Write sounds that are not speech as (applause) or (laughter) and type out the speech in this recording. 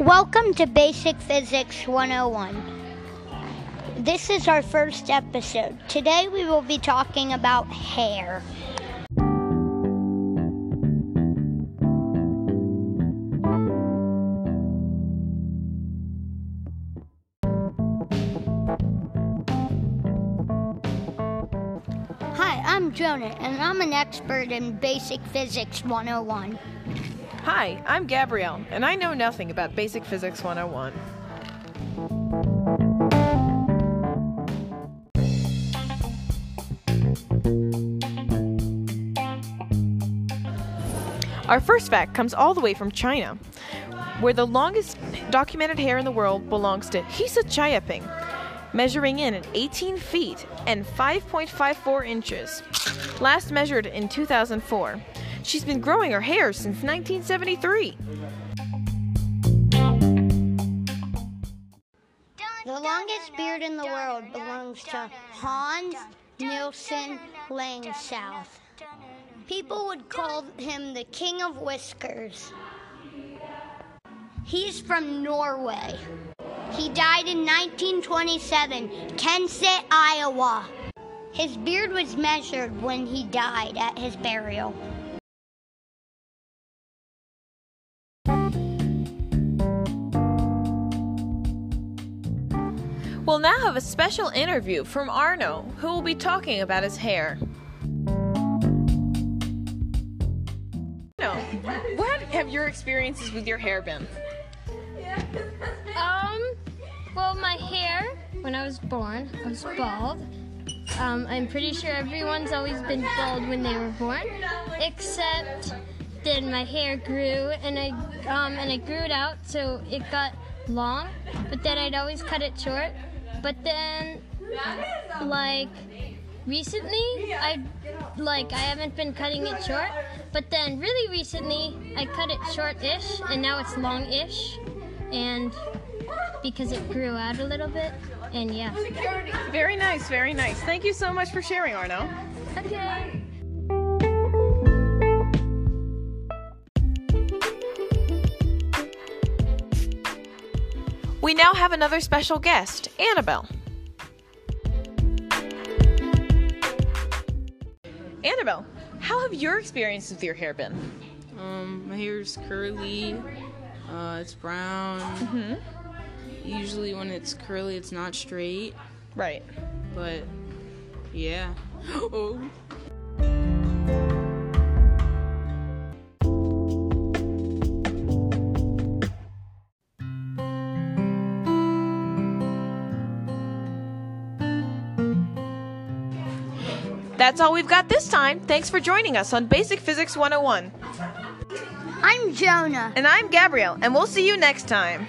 Welcome to Basic Physics 101. This is our first episode. Today we will be talking about hair. I'm Jonah, and I'm an expert in Basic Physics 101. Hi, I'm Gabrielle, and I know nothing about Basic Physics 101. Our first fact comes all the way from China, where the longest documented hair in the world belongs to Xie Qiuping, measuring in at 18 feet and 5.54 inches. Last measured in 2004. She's been growing her hair since 1973. The longest beard in the world belongs to Hans Nielsen Langseth. People would call him the King of Whiskers. He's from Norway. He died in 1927, Kensett, Iowa. His beard was measured when he died at his burial. We'll now have a special interview from Arno, who will be talking about his hair. Arno, what have your experiences with your hair been? Um, well, my hair, when I was born, I was bald. Um, I'm pretty sure everyone's always been bald when they were born, except then my hair grew and I um, and I grew it out so it got long, but then I'd always cut it short. But then, like recently, I like I haven't been cutting it short, but then really recently I cut it short-ish and now it's long-ish, and because it grew out a little bit, and yeah. Very nice, very nice. Thank you so much for sharing, Arno. Okay. We now have another special guest, Annabelle. Annabelle, how have your experiences with your hair been? Um, my hair's curly. Uh, it's brown. Hmm? Usually, when it's curly, it's not straight. Right. But yeah. (gasps) oh. That's all we've got this time. Thanks for joining us on Basic Physics 101. I'm Jonah. And I'm Gabrielle, and we'll see you next time.